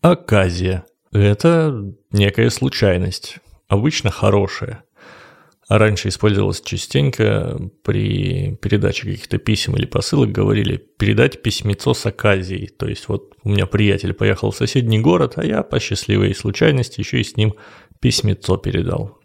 Оказия. Это некая случайность, обычно хорошая. А раньше использовалась частенько при передаче каких-то писем или посылок, говорили передать письмецо с оказией. То есть вот у меня приятель поехал в соседний город, а я по счастливой случайности еще и с ним письмецо передал.